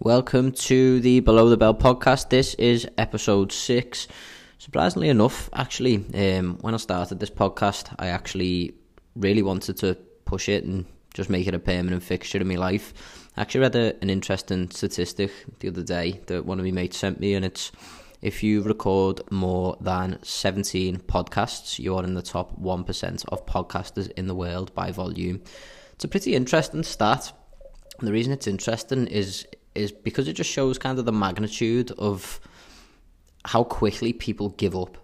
Welcome to the Below the Bell podcast. This is episode six. Surprisingly enough, actually, um, when I started this podcast, I actually really wanted to push it and just make it a permanent fixture in my life. I actually read a, an interesting statistic the other day that one of my mates sent me, and it's if you record more than 17 podcasts, you are in the top 1% of podcasters in the world by volume. It's a pretty interesting stat. The reason it's interesting is is because it just shows kind of the magnitude of how quickly people give up.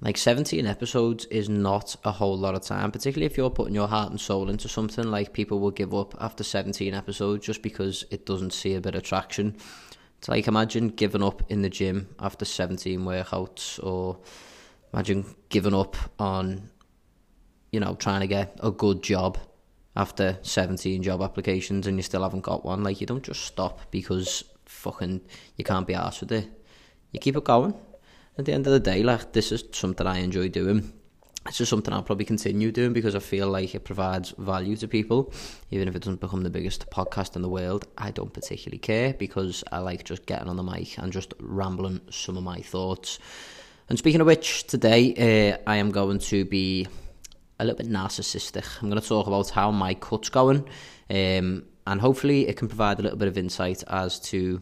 Like 17 episodes is not a whole lot of time, particularly if you're putting your heart and soul into something like people will give up after 17 episodes just because it doesn't see a bit of traction. It's like imagine giving up in the gym after 17 workouts or imagine giving up on you know trying to get a good job after 17 job applications and you still haven't got one. Like, you don't just stop because fucking you can't be arsed with it. You keep it going. At the end of the day, like, this is something I enjoy doing. It's just something I'll probably continue doing because I feel like it provides value to people. Even if it doesn't become the biggest podcast in the world, I don't particularly care because I like just getting on the mic and just rambling some of my thoughts. And speaking of which, today uh, I am going to be a little bit narcissistic. I'm going to talk about how my cut's going, um, and hopefully it can provide a little bit of insight as to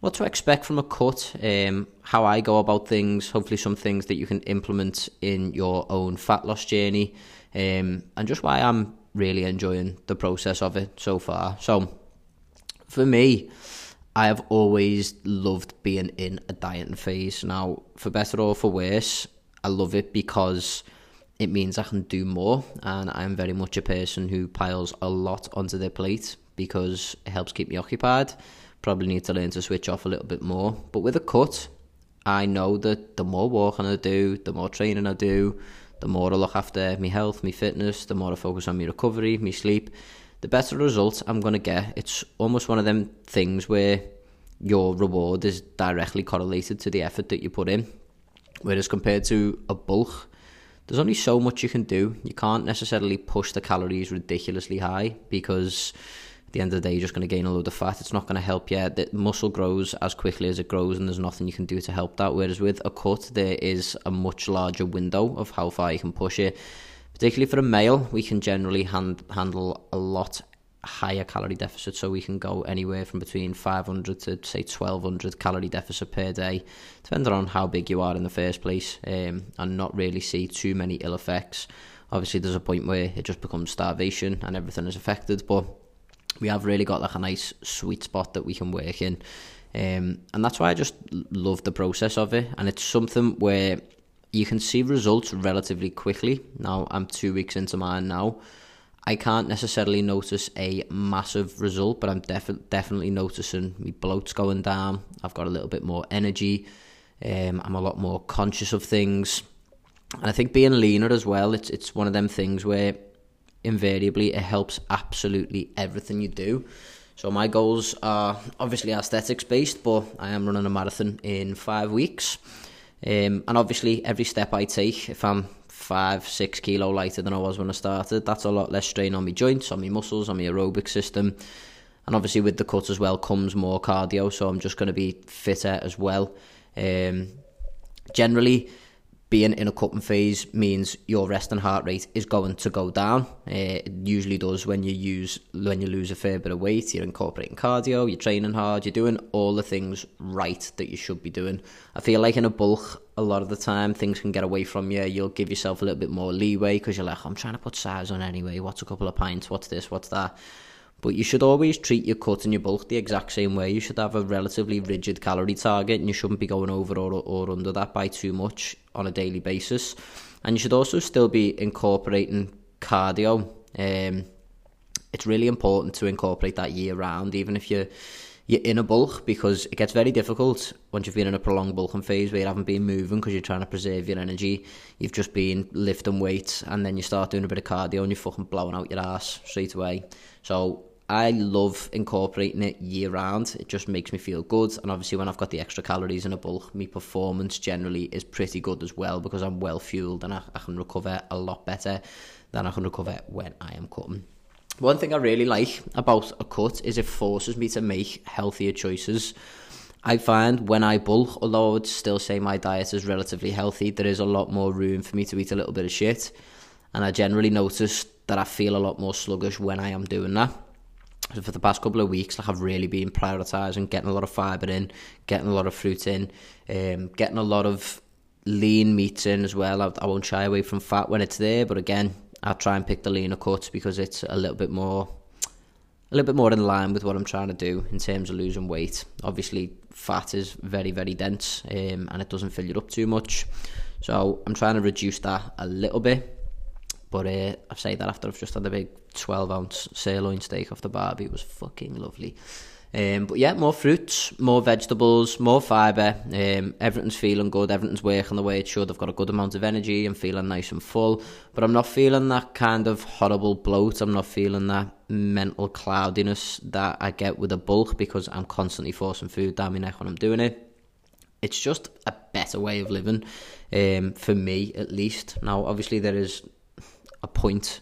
what to expect from a cut, um, how I go about things, hopefully some things that you can implement in your own fat loss journey, um, and just why I'm really enjoying the process of it so far. So, for me, I have always loved being in a dieting phase. Now, for better or for worse, I love it because it means I can do more. And I'm very much a person who piles a lot onto their plate because it helps keep me occupied. Probably need to learn to switch off a little bit more. But with a cut, I know that the more walking I do, the more training I do, the more I look after my health, my fitness, the more I focus on my recovery, my sleep, the better results I'm going to get. It's almost one of them things where your reward is directly correlated to the effort that you put in. Whereas compared to a bulk, there's only so much you can do. You can't necessarily push the calories ridiculously high because at the end of the day, you're just going to gain a load of fat. It's not going to help you. The muscle grows as quickly as it grows, and there's nothing you can do to help that. Whereas with a cut, there is a much larger window of how far you can push it. Particularly for a male, we can generally hand, handle a lot higher calorie deficit so we can go anywhere from between 500 to say 1200 calorie deficit per day depending on how big you are in the first place um, and not really see too many ill effects. Obviously there's a point where it just becomes starvation and everything is affected but we have really got like a nice sweet spot that we can work in. Um, and that's why I just love the process of it and it's something where you can see results relatively quickly. Now I'm two weeks into mine now I can't necessarily notice a massive result, but I'm def- definitely noticing my bloat's going down. I've got a little bit more energy. Um, I'm a lot more conscious of things, and I think being leaner as well. It's it's one of them things where invariably it helps absolutely everything you do. So my goals are obviously aesthetics based, but I am running a marathon in five weeks. Um, and obviously, every step I take, if I'm five, six kilo lighter than I was when I started. That's a lot less strain on my joints, on my muscles, on my aerobic system. And obviously with the cut as well comes more cardio, so I'm just going to be fitter as well. Um, generally, being in a cutting phase means your resting heart rate is going to go down. Uh, it usually does when you use when you lose a fair bit of weight. You're incorporating cardio, you're training hard, you're doing all the things right that you should be doing. I feel like in a bulk, a lot of the time things can get away from you. You'll give yourself a little bit more leeway because you're like, I'm trying to put size on anyway. What's a couple of pints? What's this? What's that? But you should always treat your cut and your bulk the exact same way. You should have a relatively rigid calorie target and you shouldn't be going over or, or under that by too much on a daily basis. And you should also still be incorporating cardio. Um, it's really important to incorporate that year round, even if you're, you're in a bulk, because it gets very difficult once you've been in a prolonged bulking phase where you haven't been moving because you're trying to preserve your energy. You've just been lifting weights and then you start doing a bit of cardio and you're fucking blowing out your ass straight away. So I love incorporating it year round. It just makes me feel good. And obviously, when I've got the extra calories in a bulk, my performance generally is pretty good as well because I'm well fueled and I, I can recover a lot better than I can recover when I am cutting. one thing I really like about a cut is it forces me to make healthier choices. I find when I bulk, although I would still say my diet is relatively healthy, there is a lot more room for me to eat a little bit of shit. And I generally notice that I feel a lot more sluggish when I am doing that. For the past couple of weeks, like I've really been prioritising getting a lot of fibre in, getting a lot of fruit in, um, getting a lot of lean meats in as well. I, I won't shy away from fat when it's there, but again, I'll try and pick the leaner cuts because it's a little bit more a little bit more in line with what I'm trying to do in terms of losing weight. Obviously, fat is very, very dense um, and it doesn't fill you up too much. So I'm trying to reduce that a little bit. But uh, I say that after I've just had a big 12 ounce sirloin steak off the barbie. It was fucking lovely. Um, but yeah, more fruits, more vegetables, more fibre. Um, everything's feeling good. Everything's working the way it should. I've got a good amount of energy. I'm feeling nice and full. But I'm not feeling that kind of horrible bloat. I'm not feeling that mental cloudiness that I get with a bulk because I'm constantly forcing food down my neck when I'm doing it. It's just a better way of living, um, for me at least. Now, obviously, there is point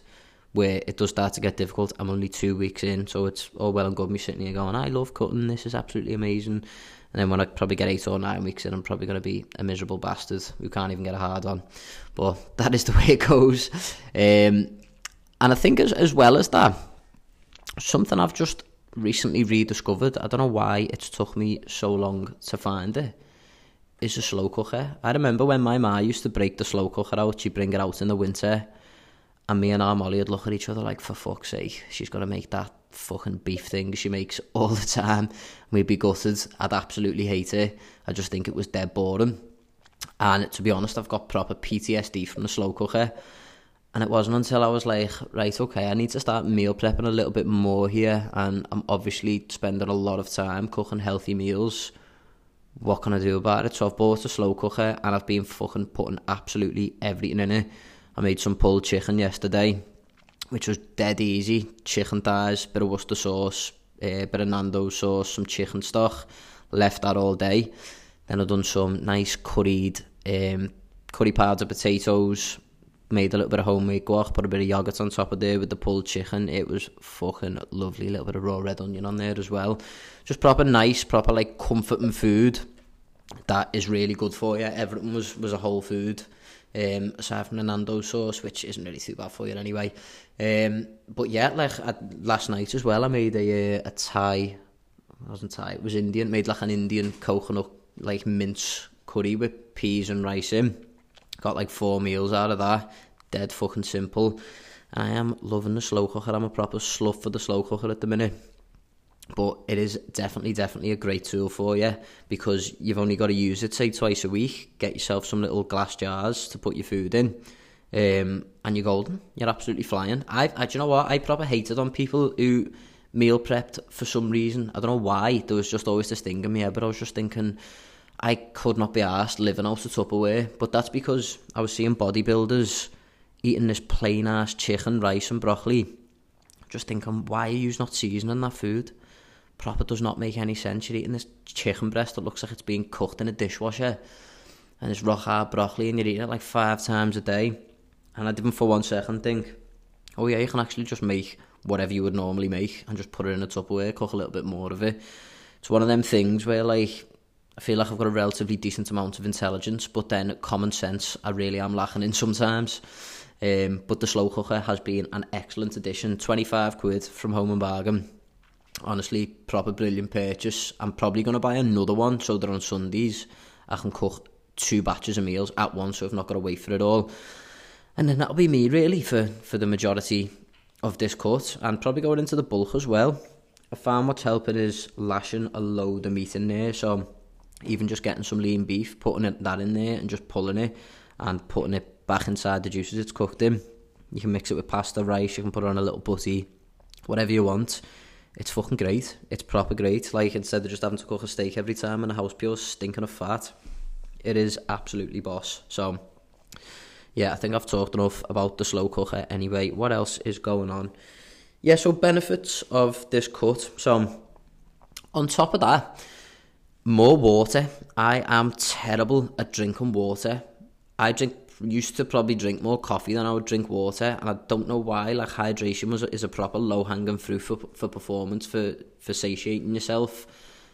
where it does start to get difficult. I'm only two weeks in, so it's all well and good me sitting here going, I love cutting, this is absolutely amazing. And then when I probably get eight or nine weeks in, I'm probably going to be a miserable bastard who can't even get a hard on. But that is the way it goes. Um, and I think as, as well as that, something I've just recently rediscovered, I don't know why it's took me so long to find it, is a slow cooker. I remember when my ma used to break the slow cooker out, she'd bring it out in the winter and me and our Molly would look at each other like, for fuck's sake, she's got to make that fucking beef thing she makes all the time. We'd be gutted. I'd absolutely hate it. I just think it was dead boring. And to be honest, I've got proper PTSD from the slow cooker. And it wasn't until I was like, right, okay, I need to start meal prepping a little bit more here. And I'm obviously spending a lot of time cooking healthy meals. What can I do about it? So I've bought a slow cooker and I've been fucking putting absolutely everything in it. I made some pulled chicken yesterday, which was dead easy. Chicken thighs, bit of Worcester sauce, a uh, bit of Nando sauce, some chicken stock. Left that all day. Then I've done some nice curried, um, curry powder potatoes. Made a little bit of homemade guac, put a bit of yogurt on top of there with the pulled chicken. It was fucking lovely. A little bit of raw red onion on there as well. Just proper nice, proper like comforting food that is really good for you. Everything was, was a whole food um, aside from the Nando sauce, which isn't really too bad for you anyway. Um, but yeah, like I, last night as well, I made a, uh, a Thai, wasn't Thai, it was Indian, made like an Indian coconut, like mince curry with peas and rice in. Got like four meals out of that, dead fucking simple. I am loving the slow cooker, I'm a proper slough for the slow cooker at the minute. But it is definitely definitely a great tool for you because you've only got to use it say twice a week. Get yourself some little glass jars to put your food in um, and you're golden. You're absolutely flying. I, I do you know what? I probably hated on people who meal prepped for some reason. I don't know why. There was just always this thing in me but I was just thinking I could not be asked living out of Tupperware. But that's because I was seeing bodybuilders eating this plain ass chicken rice and broccoli. Just thinking why are you not seasoning that food Proper does not make any sense. You're eating this chicken breast that looks like it's being cooked in a dishwasher. And it's rock hard broccoli and you're eating it like five times a day. And I didn't for one second think, oh yeah, you can actually just make whatever you would normally make and just put it in a Tupperware, cook a little bit more of it. It's one of them things where like, I feel like I've got a relatively decent amount of intelligence, but then common sense I really am lacking in sometimes. Um, but the slow cooker has been an excellent addition. 25 quid from Home and Bargain. Honestly, proper brilliant purchase. I'm probably going to buy another one so that on Sundays I can cook two batches of meals at once so I've not got to wait for it all. And then that'll be me really for, for the majority of this cut and probably going into the bulk as well. I found what's helping is lashing a load of meat in there. So even just getting some lean beef, putting it, that in there and just pulling it and putting it back inside the juices it's cooked in. You can mix it with pasta, rice, you can put it on a little butty, whatever you want it's fucking great. It's proper great. Like instead of just having to cook a steak every time and a house pure stinking of fat, it is absolutely boss. So yeah, I think I've talked enough about the slow cooker anyway. What else is going on? Yeah, so benefits of this cut. So on top of that, more water. I am terrible at drinking water. I drink used to probably drink more coffee than I would drink water, and I don't know why. Like hydration was is a proper low hanging fruit for for performance, for for satiating yourself,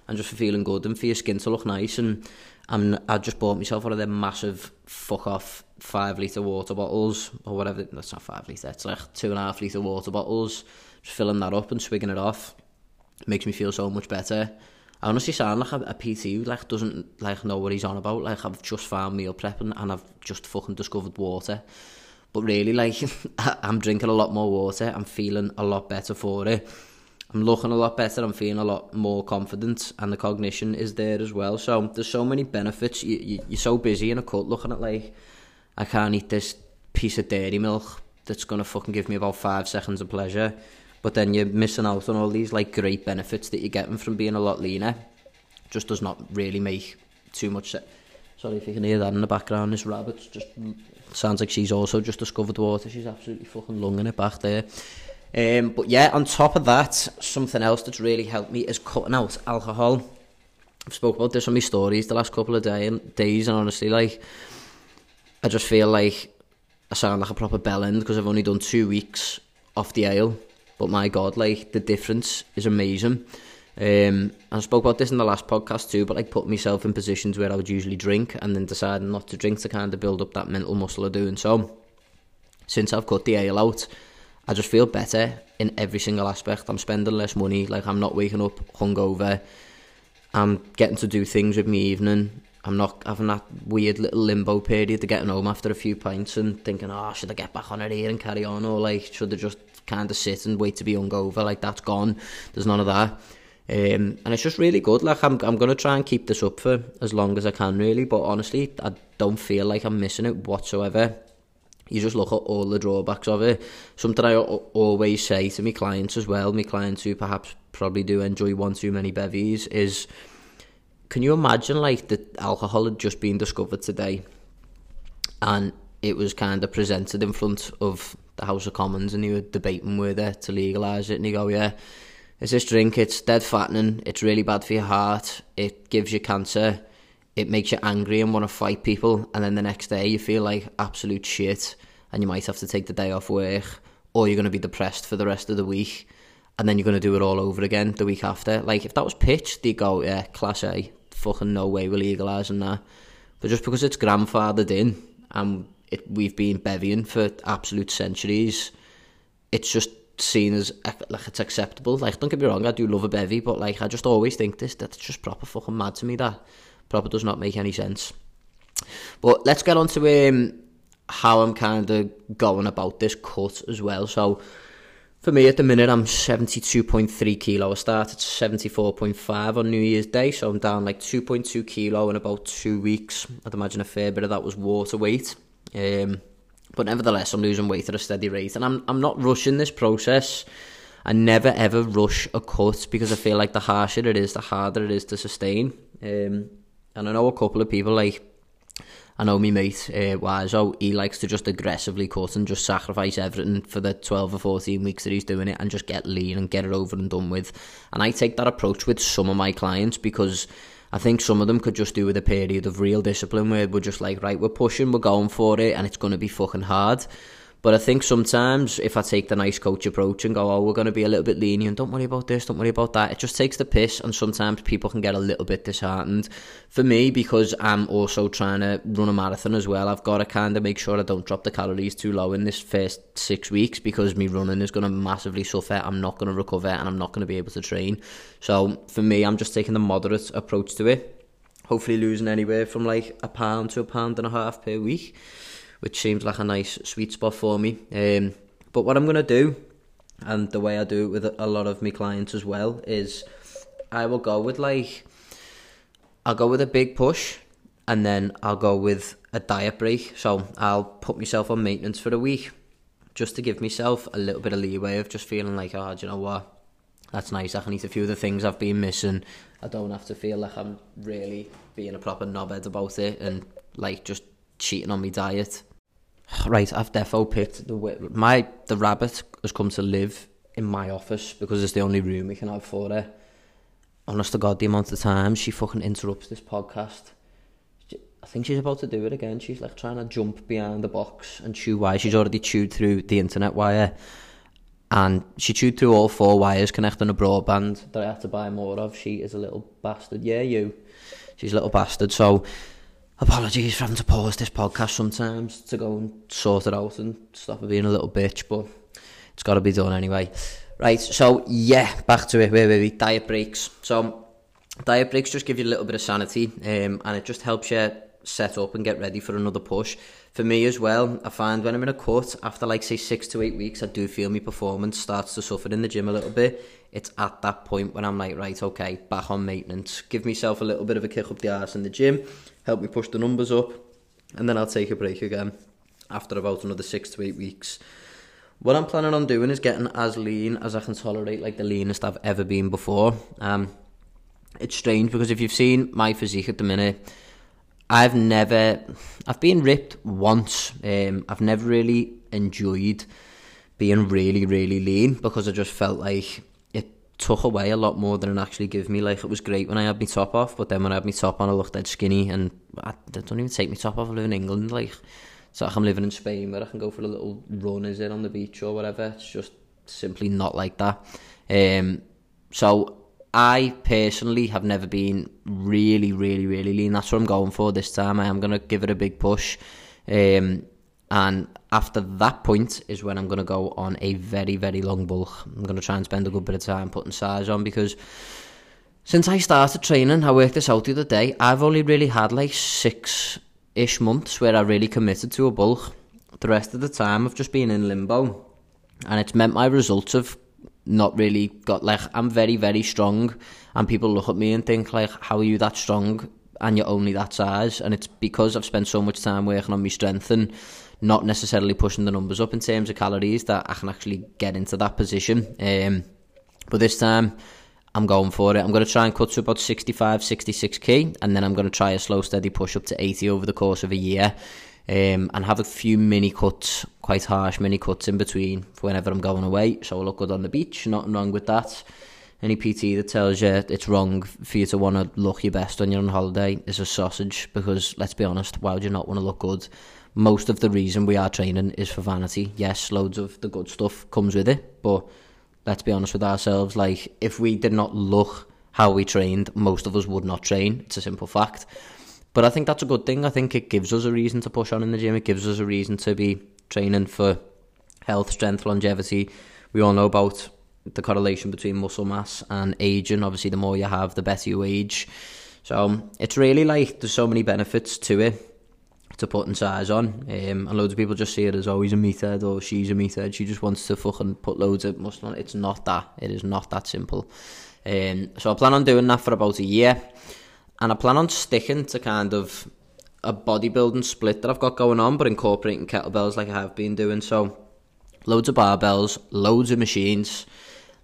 and just for feeling good and for your skin to look nice. And I'm, I just bought myself one of them massive fuck off five litre water bottles or whatever. That's not five litre. It's like two and a half litre water bottles. Just filling that up and swigging it off. Makes me feel so much better. I honestly sound like a, a PT like doesn't like know what he's on about. Like I've just found meal prepping and I've just fucking discovered water. But really, like I'm drinking a lot more water. I'm feeling a lot better for it. I'm looking a lot better. I'm feeling a lot more confident, and the cognition is there as well. So there's so many benefits. You, you you're so busy in a cut looking at like I can't eat this piece of dairy milk that's gonna fucking give me about five seconds of pleasure but then you're missing out on all these like great benefits that you're getting from being a lot leaner. Just does not really make too much sense. Sorry if you can hear that in the background. This rabbit just sounds like she's also just discovered water. She's absolutely fucking lunging it back there. Um, but yeah, on top of that, something else that's really helped me is cutting out alcohol. I've spoke about this on my stories the last couple of day and days, and honestly, like, I just feel like I sound like a proper bellend because I've only done two weeks off the ale But my God, like, the difference is amazing. Um, I spoke about this in the last podcast too, but like put myself in positions where I would usually drink and then deciding not to drink to kind of build up that mental muscle of doing so. Since I've cut the ale out, I just feel better in every single aspect. I'm spending less money, like I'm not waking up hungover. I'm getting to do things with me evening. I'm not having that weird little limbo period of getting home after a few pints and thinking, oh, should I get back on it here and carry on? Or like, should I just kind of sit and wait to be hungover? Like, that's gone. There's none of that. Um, and it's just really good. Like, I'm, I'm to try and keep this up for as long as I can, really. But honestly, I don't feel like I'm missing it whatsoever. You just look at all the drawbacks of it. Something I always say to my clients as well, my clients who perhaps probably do enjoy one too many bevies, is can you imagine like the alcohol had just been discovered today and it was kind of presented in front of the House of Commons and you were debating with whether to legalise it and you go, yeah, it's this drink, it's dead fattening, it's really bad for your heart, it gives you cancer, it makes you angry and want to fight people and then the next day you feel like absolute shit and you might have to take the day off work or you're going to be depressed for the rest of the week and then you're going to do it all over again the week after. Like, if that was pitched, they'd go, yeah, Class A, fucking no way we're legalising that. But just because it's grandfathered in and it, we've been bevying for absolute centuries, it's just seen as like it's acceptable. Like, don't get me wrong, I do love a bevy, but like, I just always think this that's just proper fucking mad to me. That proper does not make any sense. But let's get on to um, how I'm kind of going about this cut as well. So for me at the minute, I'm 72.3 kilo. I started 74.5 on New Year's Day, so I'm down like 2.2 kilo in about two weeks. I'd imagine a fair bit of that was water weight. Um, but nevertheless, I'm losing weight at a steady rate, and I'm I'm not rushing this process. I never ever rush a cut because I feel like the harsher it is, the harder it is to sustain. Um, and I know a couple of people like I know me mate, uh, Wizo, he likes to just aggressively cut and just sacrifice everything for the 12 or 14 weeks that he's doing it and just get lean and get it over and done with. And I take that approach with some of my clients because I think some of them could just do with a period of real discipline where we're just like, right, we're pushing, we're going for it, and it's going to be fucking hard. But I think sometimes if I take the nice coach approach and go, oh, we're going to be a little bit lenient, don't worry about this, don't worry about that, it just takes the piss, and sometimes people can get a little bit disheartened. For me, because I'm also trying to run a marathon as well, I've got to kind of make sure I don't drop the calories too low in this first six weeks because me running is going to massively suffer. I'm not going to recover and I'm not going to be able to train. So for me, I'm just taking the moderate approach to it. Hopefully, losing anywhere from like a pound to a pound and a half per week which seems like a nice sweet spot for me. Um, but what I'm going to do, and the way I do it with a lot of my clients as well, is I will go with like, I'll go with a big push, and then I'll go with a diet break. So I'll put myself on maintenance for a week, just to give myself a little bit of leeway of just feeling like, oh, do you know what? That's nice. I can eat a few of the things I've been missing. I don't have to feel like I'm really being a proper knobhead about it and like just cheating on my diet. Right, I've defo picked the my the rabbit has come to live in my office because it's the only room we can have for her. Honest to God, the amount of times she fucking interrupts this podcast. I think she's about to do it again. She's like trying to jump behind the box and chew wire. She's already chewed through the internet wire. And she chewed through all four wires connecting a broadband that I had to buy more of. She is a little bastard. Yeah, you. She's a little bastard. So, apologies for having to pause this podcast sometimes to go and sort it out and stop her being a little bitch, but it's got to be done anyway. Right, so yeah, back to it. Wait, wait, wait. Diet breaks. So, diet breaks just give you a little bit of sanity um, and it just helps you set up and get ready for another push. For me as well, I find when I'm in a cut, after like say six to eight weeks, I do feel my performance starts to suffer in the gym a little bit. It's at that point when I'm like, right, okay, back on maintenance. Give myself a little bit of a kick up the arse in the gym, help me push the numbers up, and then I'll take a break again after about another six to eight weeks. What I'm planning on doing is getting as lean as I can tolerate, like the leanest I've ever been before. Um, it's strange because if you've seen my physique at the minute, I've never, I've been ripped once. Um, I've never really enjoyed being really, really lean because I just felt like it took away a lot more than it actually gave me. Like it was great when I had my top off, but then when I had my top on, I looked dead skinny and I, I don't even take my top off. I live in England, like so I'm living in Spain where I can go for a little run, is it on the beach or whatever. It's just simply not like that. Um, so I personally have never been really, really, really lean. That's what I'm going for this time. I am going to give it a big push. Um, and after that point is when I'm going to go on a very, very long bulk. I'm going to try and spend a good bit of time putting size on because since I started training, I worked this out the other day, I've only really had like six ish months where I really committed to a bulk. The rest of the time, I've just been in limbo. And it's meant my results have not really got like I'm very very strong and people look at me and think like how are you that strong and you're only that size? And it's because I've spent so much time working on my strength and not necessarily pushing the numbers up in terms of calories that I can actually get into that position. Um, but this time I'm going for it. I'm going to try and cut to about 65 66k and then I'm going to try a slow steady push up to 80 over the course of a year um, and have a few mini cuts, quite harsh mini cuts in between for whenever I'm going away. So I look good on the beach, nothing wrong with that. Any PT that tells you it's wrong for you to want to look your best when you're on holiday is a sausage because, let's be honest, why would you not want to look good? Most of the reason we are training is for vanity. Yes, loads of the good stuff comes with it, but let's be honest with ourselves. Like, if we did not look how we trained, most of us would not train. It's a simple fact. But I think that's a good thing. I think it gives us a reason to push on in the gym. It gives us a reason to be training for health, strength, longevity. We all know about the correlation between muscle mass and aging. Obviously, the more you have, the better you age. So it's really like there's so many benefits to it to putting size on. Um, and loads of people just see it as always oh, a meathead or she's a meathead. She just wants to fucking put loads of muscle on. It's not that. It is not that simple. Um, so I plan on doing that for about a year and I plan on sticking to kind of a bodybuilding split that I've got going on, but incorporating kettlebells like I have been doing. So, loads of barbells, loads of machines,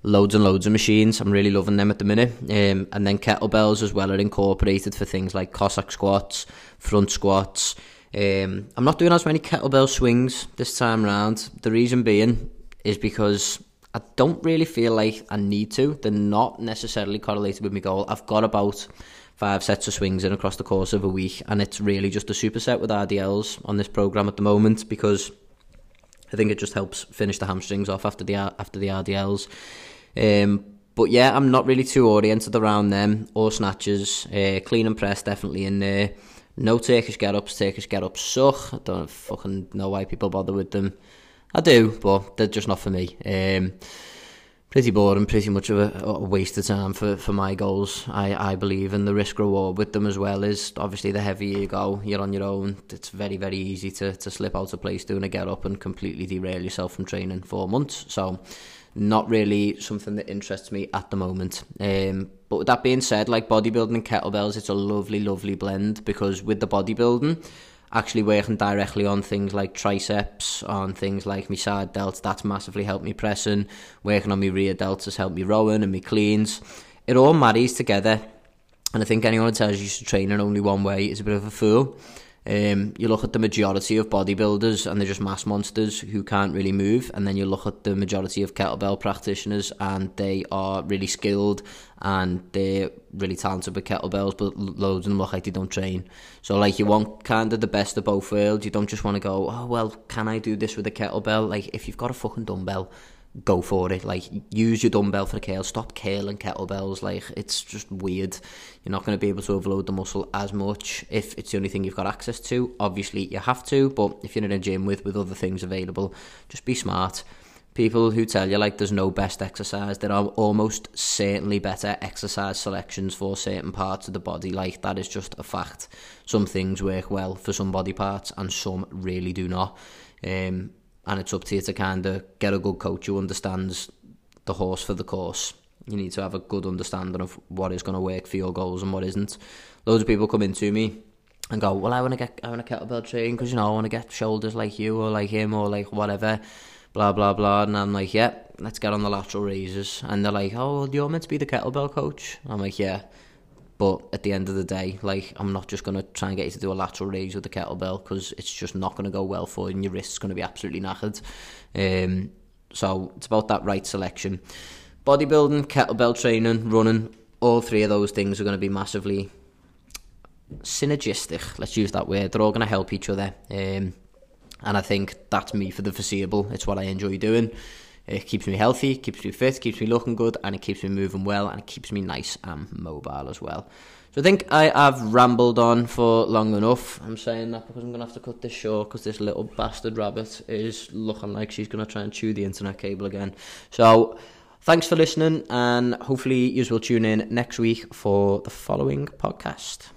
loads and loads of machines. I'm really loving them at the minute. Um, and then kettlebells as well are incorporated for things like Cossack squats, front squats. Um, I'm not doing as many kettlebell swings this time round. The reason being is because I don't really feel like I need to. They're not necessarily correlated with my goal. I've got about five sets of swings in across the course of a week, and it's really just a superset with RDLs on this program at the moment because I think it just helps finish the hamstrings off after the after the RDLs. Um, but yeah, I'm not really too oriented around them or snatches. Uh, clean and press definitely in there. No Turkish get ups. Turkish get ups suck. I don't fucking know why people bother with them. I do, but they're just not for me. Um, pretty boring, pretty much of a, a, waste of time for, for my goals. I, I believe, and the risk reward with them as well is obviously the heavier you go, you're on your own. It's very very easy to, to slip out of place doing a get up and completely derail yourself from training for months. So, not really something that interests me at the moment. Um, but with that being said, like bodybuilding and kettlebells, it's a lovely lovely blend because with the bodybuilding actually working directly on things like triceps, on things like my side delts, that's massively helped me pressing. Working on my rear delts has helped me rowing and my cleans. It all marries together. And I think anyone who tells you you should train in only one way is a bit of a fool. Um, you look at the majority of bodybuilders and they're just mass monsters who can't really move. And then you look at the majority of kettlebell practitioners and they are really skilled and they're really talented with kettlebells, but loads of them look like they don't train. So, like, you want kind of the best of both worlds. You don't just want to go, oh, well, can I do this with a kettlebell? Like, if you've got a fucking dumbbell, go for it. Like, use your dumbbell for a curl. Stop curling kettlebells. Like, it's just weird. You're not going to be able to overload the muscle as much if it's the only thing you've got access to. Obviously, you have to, but if you're in a gym with, with other things available, just be smart. People who tell you like there's no best exercise, there are almost certainly better exercise selections for certain parts of the body. Like that is just a fact. Some things work well for some body parts, and some really do not. Um, and it's up to you to kind of get a good coach who understands the horse for the course. You need to have a good understanding of what is going to work for your goals and what isn't. Loads of people come into me and go, "Well, I want to get I want to kettlebell train because you know I want to get shoulders like you or like him or like whatever." Blah blah blah, and I'm like, yeah, let's get on the lateral raises. And they're like, oh, you're meant to be the kettlebell coach. I'm like, yeah, but at the end of the day, like I'm not just gonna try and get you to do a lateral raise with the kettlebell because it's just not gonna go well for you, and your wrist's gonna be absolutely knackered. Um, so it's about that right selection. Bodybuilding, kettlebell training, running, all three of those things are going to be massively synergistic. Let's use that word. They're all going to help each other. Um, and I think that's me for the foreseeable. It's what I enjoy doing. It keeps me healthy, keeps me fit, keeps me looking good, and it keeps me moving well, and it keeps me nice and mobile as well. So I think I have rambled on for long enough. I'm saying that because I'm going to have to cut this short because this little bastard rabbit is looking like she's going to try and chew the internet cable again. So thanks for listening, and hopefully you will tune in next week for the following podcast.